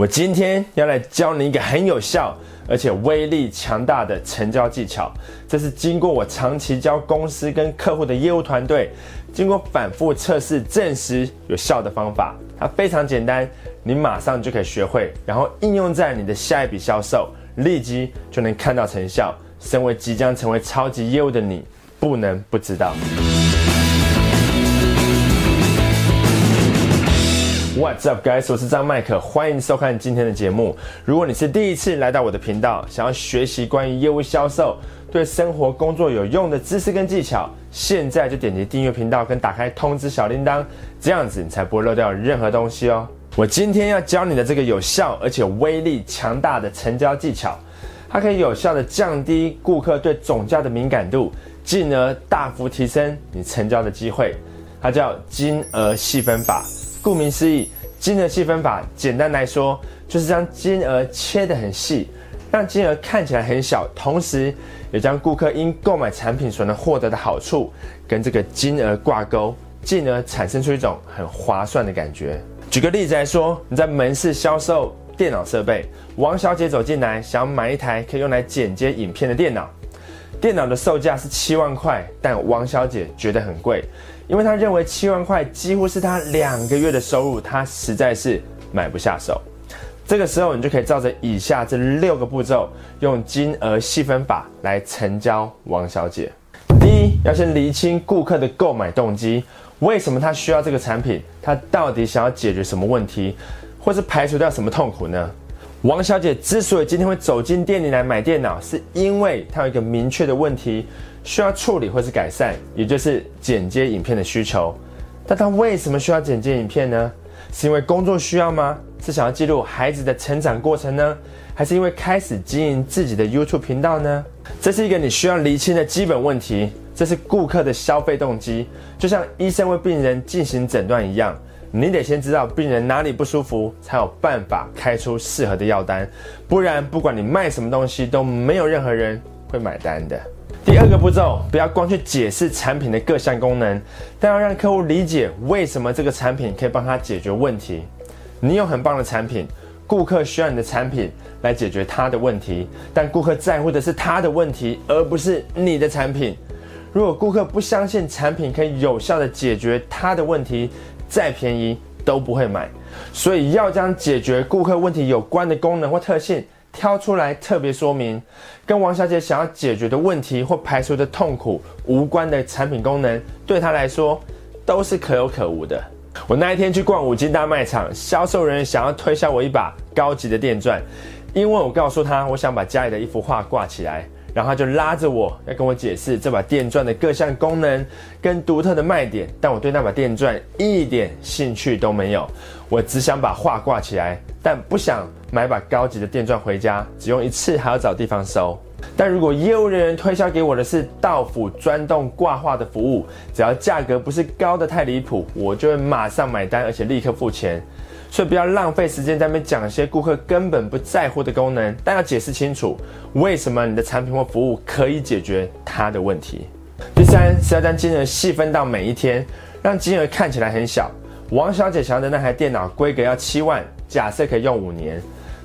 我今天要来教你一个很有效而且威力强大的成交技巧，这是经过我长期教公司跟客户的业务团队，经过反复测试证实有效的方法。它非常简单，你马上就可以学会，然后应用在你的下一笔销售，立即就能看到成效。身为即将成为超级业务的你，不能不知道。What's up, guys？我是张麦克，欢迎收看今天的节目。如果你是第一次来到我的频道，想要学习关于业务销售、对生活工作有用的知识跟技巧，现在就点击订阅频道跟打开通知小铃铛，这样子你才不会漏掉任何东西哦。我今天要教你的这个有效而且威力强大的成交技巧，它可以有效的降低顾客对总价的敏感度，进而大幅提升你成交的机会。它叫金额细分法。顾名思义，金额细分法简单来说，就是将金额切得很细，让金额看起来很小，同时也将顾客因购买产品所能获得的好处跟这个金额挂钩，进而产生出一种很划算的感觉。举个例子来说，你在门市销售电脑设备，王小姐走进来，想买一台可以用来剪接影片的电脑。电脑的售价是七万块，但王小姐觉得很贵，因为她认为七万块几乎是她两个月的收入，她实在是买不下手。这个时候，你就可以照着以下这六个步骤，用金额细分法来成交王小姐。第一，要先厘清顾客的购买动机，为什么他需要这个产品？他到底想要解决什么问题，或是排除掉什么痛苦呢？王小姐之所以今天会走进店里来买电脑，是因为她有一个明确的问题需要处理或是改善，也就是剪接影片的需求。但她为什么需要剪接影片呢？是因为工作需要吗？是想要记录孩子的成长过程呢？还是因为开始经营自己的 YouTube 频道呢？这是一个你需要厘清的基本问题。这是顾客的消费动机，就像医生为病人进行诊断一样。你得先知道病人哪里不舒服，才有办法开出适合的药单，不然不管你卖什么东西，都没有任何人会买单的。第二个步骤，不要光去解释产品的各项功能，但要让客户理解为什么这个产品可以帮他解决问题。你有很棒的产品，顾客需要你的产品来解决他的问题，但顾客在乎的是他的问题，而不是你的产品。如果顾客不相信产品可以有效的解决他的问题，再便宜都不会买，所以要将解决顾客问题有关的功能或特性挑出来特别说明，跟王小姐想要解决的问题或排除的痛苦无关的产品功能，对她来说都是可有可无的。我那一天去逛五金大卖场，销售人员想要推销我一把高级的电钻，因为我告诉他我想把家里的一幅画挂起来。然后他就拉着我要跟我解释这把电钻的各项功能跟独特的卖点，但我对那把电钻一点兴趣都没有。我只想把画挂起来，但不想买把高级的电钻回家，只用一次还要找地方收。但如果业务人员推销给我的是到府钻洞挂画的服务，只要价格不是高的太离谱，我就会马上买单，而且立刻付钱。所以不要浪费时间在那边讲一些顾客根本不在乎的功能，但要解释清楚为什么你的产品或服务可以解决他的问题。第三是要将金额细分到每一天，让金额看起来很小。王小姐想要的那台电脑规格要七万，假设可以用五年，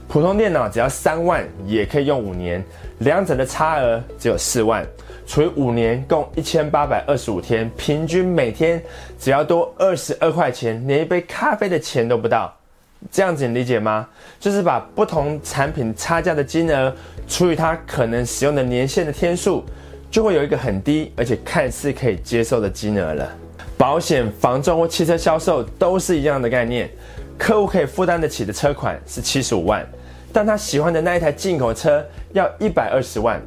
普通电脑只要三万也可以用五年，两者的差额只有四万。除以五年，共一千八百二十五天，平均每天只要多二十二块钱，连一杯咖啡的钱都不到。这样子你理解吗？就是把不同产品差价的金额除以它可能使用的年限的天数，就会有一个很低而且看似可以接受的金额了。保险、房仲或汽车销售都是一样的概念。客户可以负担得起的车款是七十五万，但他喜欢的那一台进口车要一百二十万。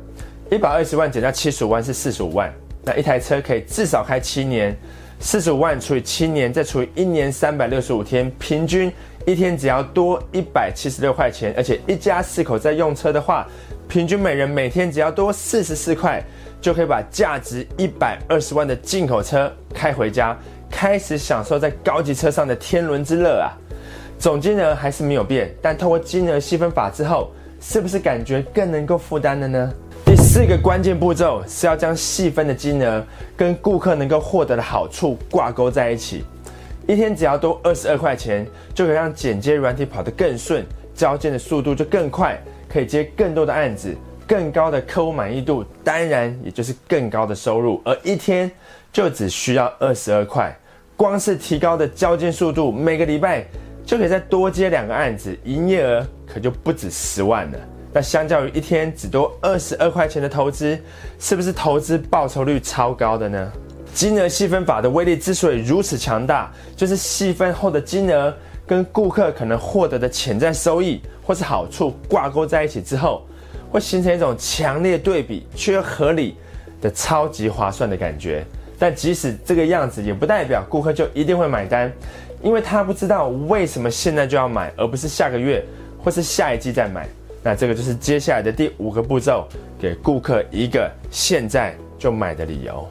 一百二十万减掉七十五万是四十五万，那一台车可以至少开七年，四十五万除以七年，再除以一年三百六十五天，平均一天只要多一百七十六块钱，而且一家四口在用车的话，平均每人每天只要多四十四块，就可以把价值一百二十万的进口车开回家，开始享受在高级车上的天伦之乐啊！总金额还是没有变，但透过金额细分法之后，是不是感觉更能够负担了呢？第四个关键步骤是要将细分的金额跟顾客能够获得的好处挂钩在一起。一天只要多二十二块钱，就可以让剪接软体跑得更顺，交件的速度就更快，可以接更多的案子，更高的客户满意度，当然也就是更高的收入。而一天就只需要二十二块，光是提高的交件速度，每个礼拜就可以再多接两个案子，营业额可就不止十万了。那相较于一天只多二十二块钱的投资，是不是投资报酬率超高的呢？金额细分法的威力之所以如此强大，就是细分后的金额跟顾客可能获得的潜在收益或是好处挂钩在一起之后，会形成一种强烈对比却又合理的超级划算的感觉。但即使这个样子，也不代表顾客就一定会买单，因为他不知道为什么现在就要买，而不是下个月或是下一季再买。那这个就是接下来的第五个步骤，给顾客一个现在就买的理由。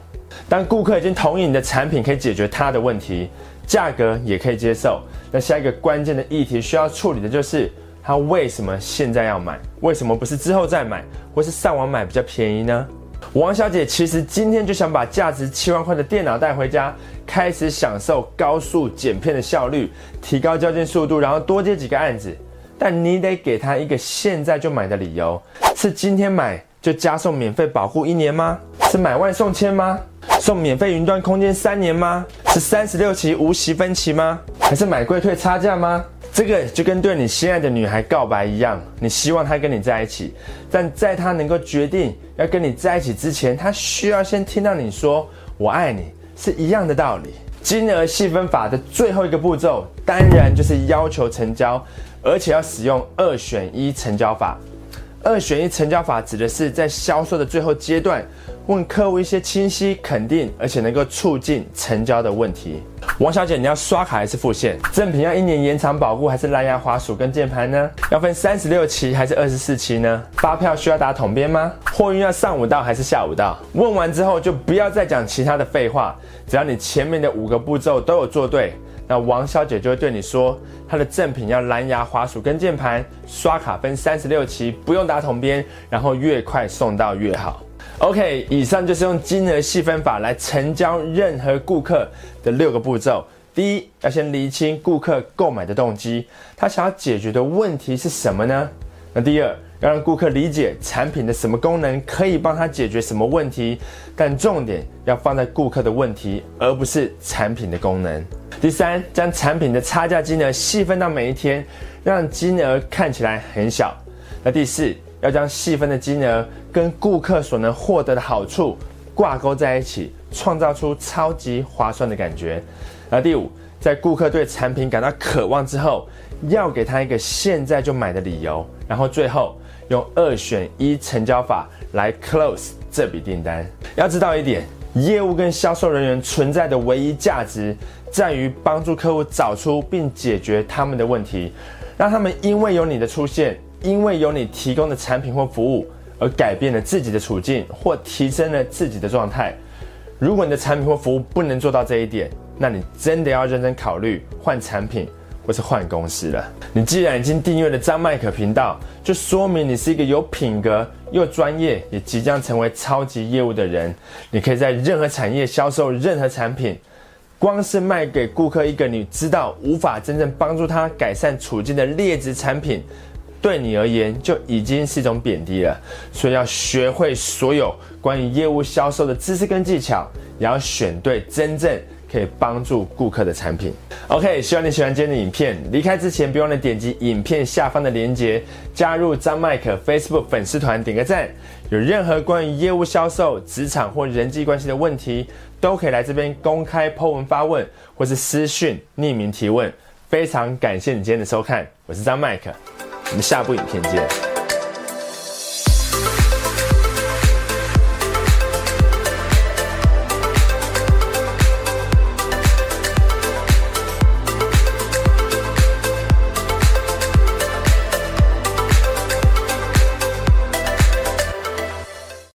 当顾客已经同意你的产品可以解决他的问题，价格也可以接受，那下一个关键的议题需要处理的就是他为什么现在要买？为什么不是之后再买，或是上网买比较便宜呢？王小姐其实今天就想把价值七万块的电脑带回家，开始享受高速剪片的效率，提高交件速度，然后多接几个案子。但你得给她一个现在就买的理由，是今天买就加送免费保护一年吗？是买万送千吗？送免费云端空间三年吗？是三十六期无息分期吗？还是买贵退差价吗？这个就跟对你心爱的女孩告白一样，你希望她跟你在一起，但在她能够决定要跟你在一起之前，她需要先听到你说“我爱你”，是一样的道理。金额细分法的最后一个步骤，当然就是要求成交，而且要使用二选一成交法。二选一成交法指的是在销售的最后阶段，问客户一些清晰、肯定而且能够促进成交的问题。王小姐，你要刷卡还是付现？赠品要一年延长保护还是蓝牙滑鼠跟键盘呢？要分三十六期还是二十四期呢？发票需要打统编吗？货运要上午到还是下午到？问完之后就不要再讲其他的废话，只要你前面的五个步骤都有做对。那王小姐就会对你说，她的赠品要蓝牙滑鼠跟键盘，刷卡分三十六期，不用打统编，然后越快送到越好。OK，以上就是用金额细分法来成交任何顾客的六个步骤。第一，要先厘清顾客购买的动机，他想要解决的问题是什么呢？那第二，要让顾客理解产品的什么功能可以帮他解决什么问题，但重点要放在顾客的问题，而不是产品的功能。第三，将产品的差价金额细分到每一天，让金额看起来很小。那第四，要将细分的金额跟顾客所能获得的好处挂钩在一起，创造出超级划算的感觉。那第五，在顾客对产品感到渴望之后，要给他一个现在就买的理由，然后最后用二选一成交法来 close 这笔订单。要知道一点，业务跟销售人员存在的唯一价值。在于帮助客户找出并解决他们的问题，让他们因为有你的出现，因为有你提供的产品或服务而改变了自己的处境或提升了自己的状态。如果你的产品或服务不能做到这一点，那你真的要认真考虑换产品或是换公司了。你既然已经订阅了张麦克频道，就说明你是一个有品格又专业，也即将成为超级业务的人。你可以在任何产业销售任何产品。光是卖给顾客一个你知道无法真正帮助他改善处境的劣质产品，对你而言就已经是一种贬低了。所以要学会所有关于业务销售的知识跟技巧，也要选对真正可以帮助顾客的产品。OK，希望你喜欢今天的影片。离开之前，别忘了点击影片下方的链接，加入张麦克 Facebook 粉丝团，点个赞。有任何关于业务销售、职场或人际关系的问题，都可以来这边公开 Po 文发问，或是私讯匿名提问。非常感谢你今天的收看，我是张麦克，我们下部影片见。